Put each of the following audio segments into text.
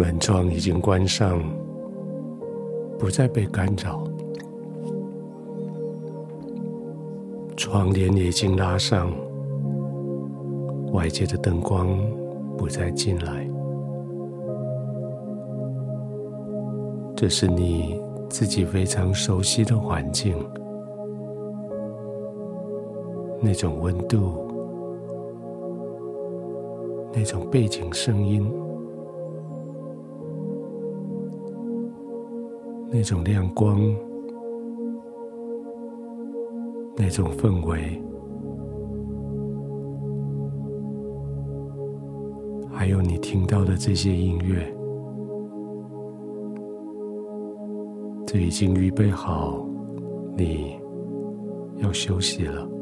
门窗已经关上，不再被干扰；窗帘也已经拉上，外界的灯光不再进来。这是你自己非常熟悉的环境，那种温度，那种背景声音。那种亮光，那种氛围，还有你听到的这些音乐，这已经预备好，你要休息了。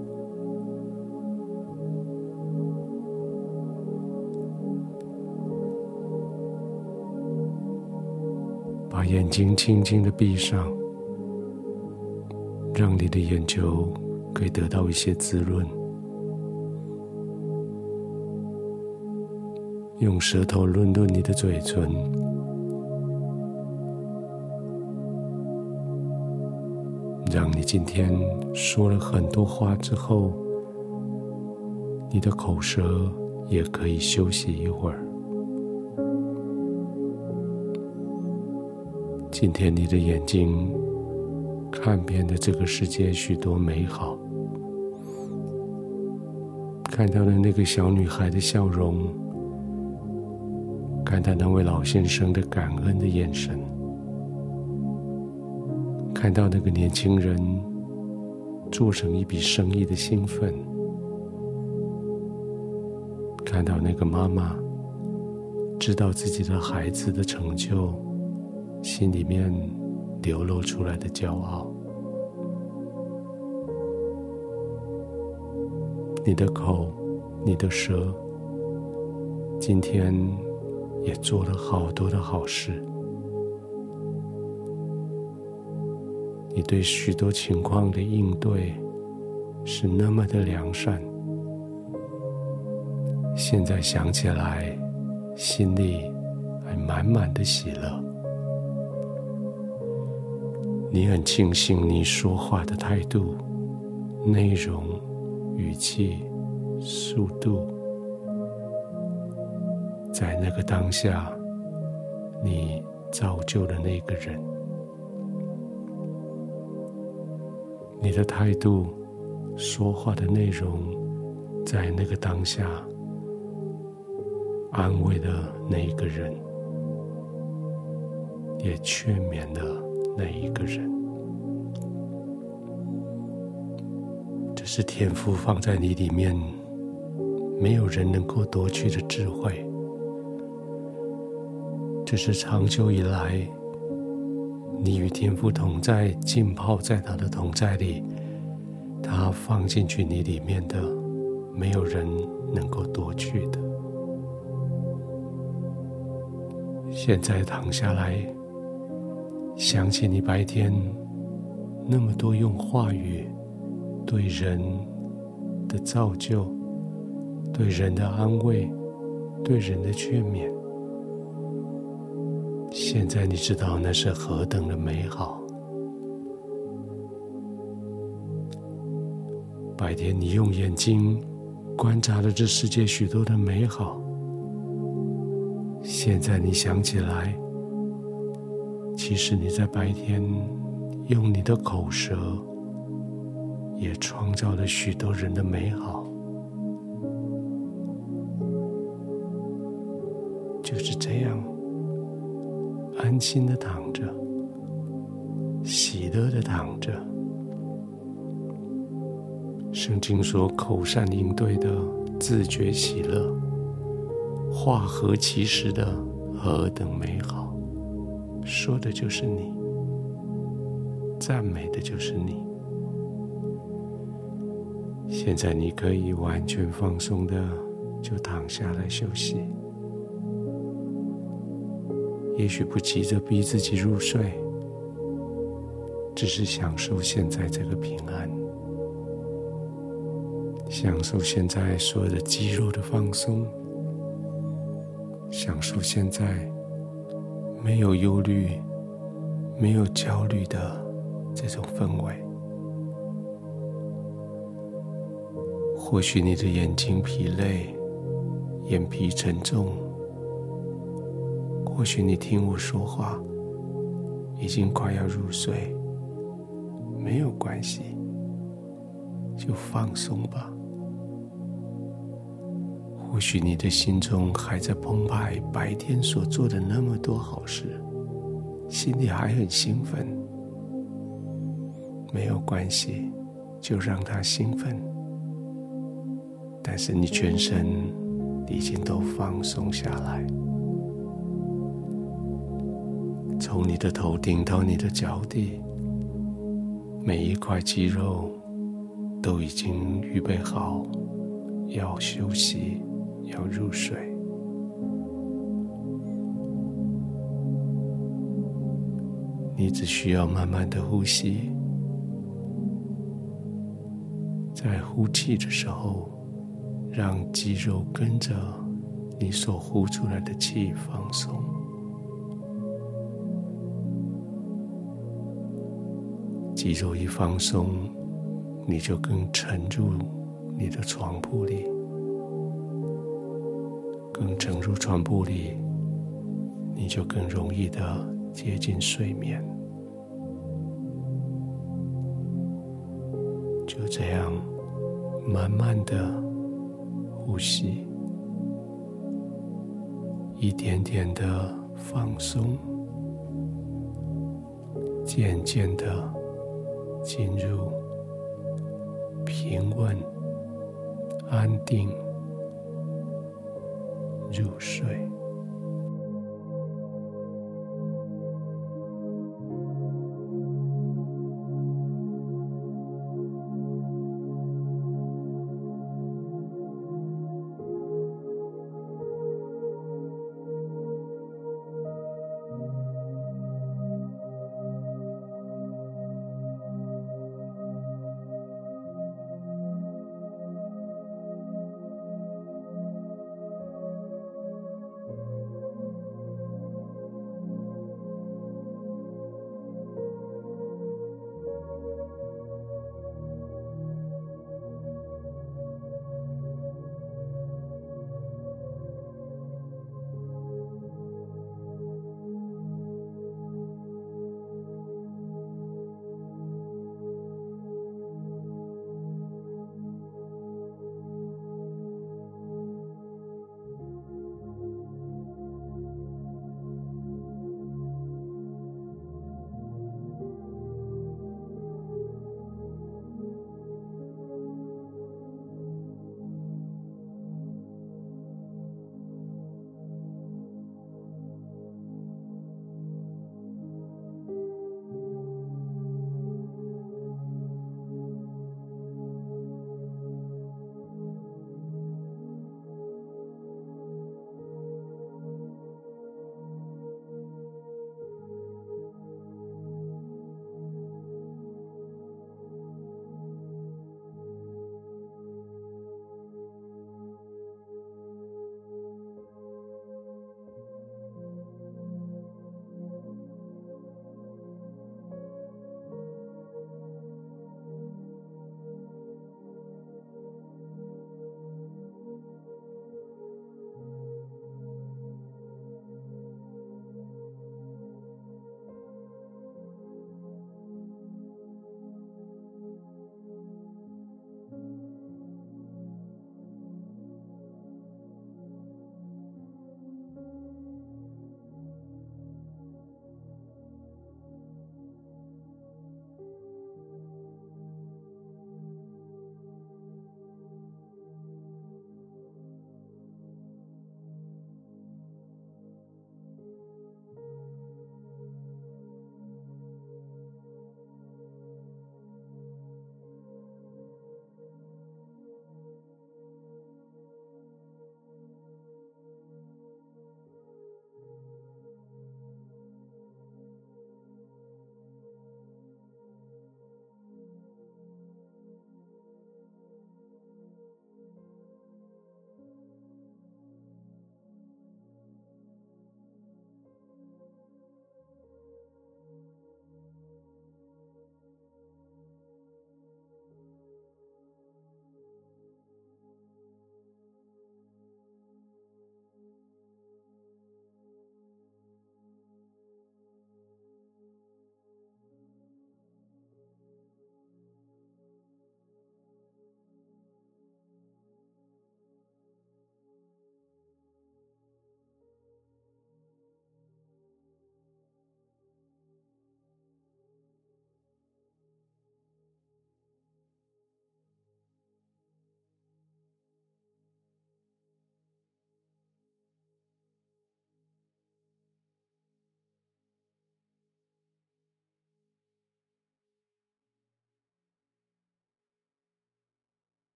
把眼睛轻轻的闭上，让你的眼球可以得到一些滋润。用舌头润润你的嘴唇，让你今天说了很多话之后，你的口舌也可以休息一会儿。今天你的眼睛看遍了这个世界许多美好，看到了那个小女孩的笑容，看到那位老先生的感恩的眼神，看到那个年轻人做成一笔生意的兴奋，看到那个妈妈知道自己的孩子的成就。心里面流露出来的骄傲，你的口，你的舌，今天也做了好多的好事。你对许多情况的应对是那么的良善，现在想起来，心里还满满的喜乐。你很庆幸你说话的态度、内容、语气、速度，在那个当下，你造就了那个人。你的态度、说话的内容，在那个当下，安慰了那个人，也劝勉了。那一个人，这是天赋放在你里面，没有人能够夺去的智慧。这是长久以来，你与天赋同在，浸泡在他的同在里，他放进去你里面的，没有人能够夺去的。现在躺下来。想起你白天那么多用话语对人的造就、对人的安慰、对人的劝勉，现在你知道那是何等的美好。白天你用眼睛观察了这世界许多的美好，现在你想起来。即使你在白天用你的口舌，也创造了许多人的美好。就是这样，安心的躺着，喜乐的躺着。圣经说：“口善应对的，自觉喜乐；话合其时的，何等美好。”说的就是你，赞美的就是你。现在你可以完全放松的就躺下来休息，也许不急着逼自己入睡，只是享受现在这个平安，享受现在所有的肌肉的放松，享受现在。没有忧虑、没有焦虑的这种氛围。或许你的眼睛疲累，眼皮沉重；或许你听我说话，已经快要入睡。没有关系，就放松吧。或许你的心中还在澎湃，白天所做的那么多好事，心里还很兴奋。没有关系，就让它兴奋。但是你全身已经都放松下来，从你的头顶到你的脚底，每一块肌肉都已经预备好要休息。要入睡，你只需要慢慢的呼吸，在呼气的时候，让肌肉跟着你所呼出来的气放松。肌肉一放松，你就更沉入你的床铺里。更沉入床铺里，你就更容易的接近睡眠。就这样，慢慢的呼吸，一点点的放松，渐渐的进入平稳、安定。入睡。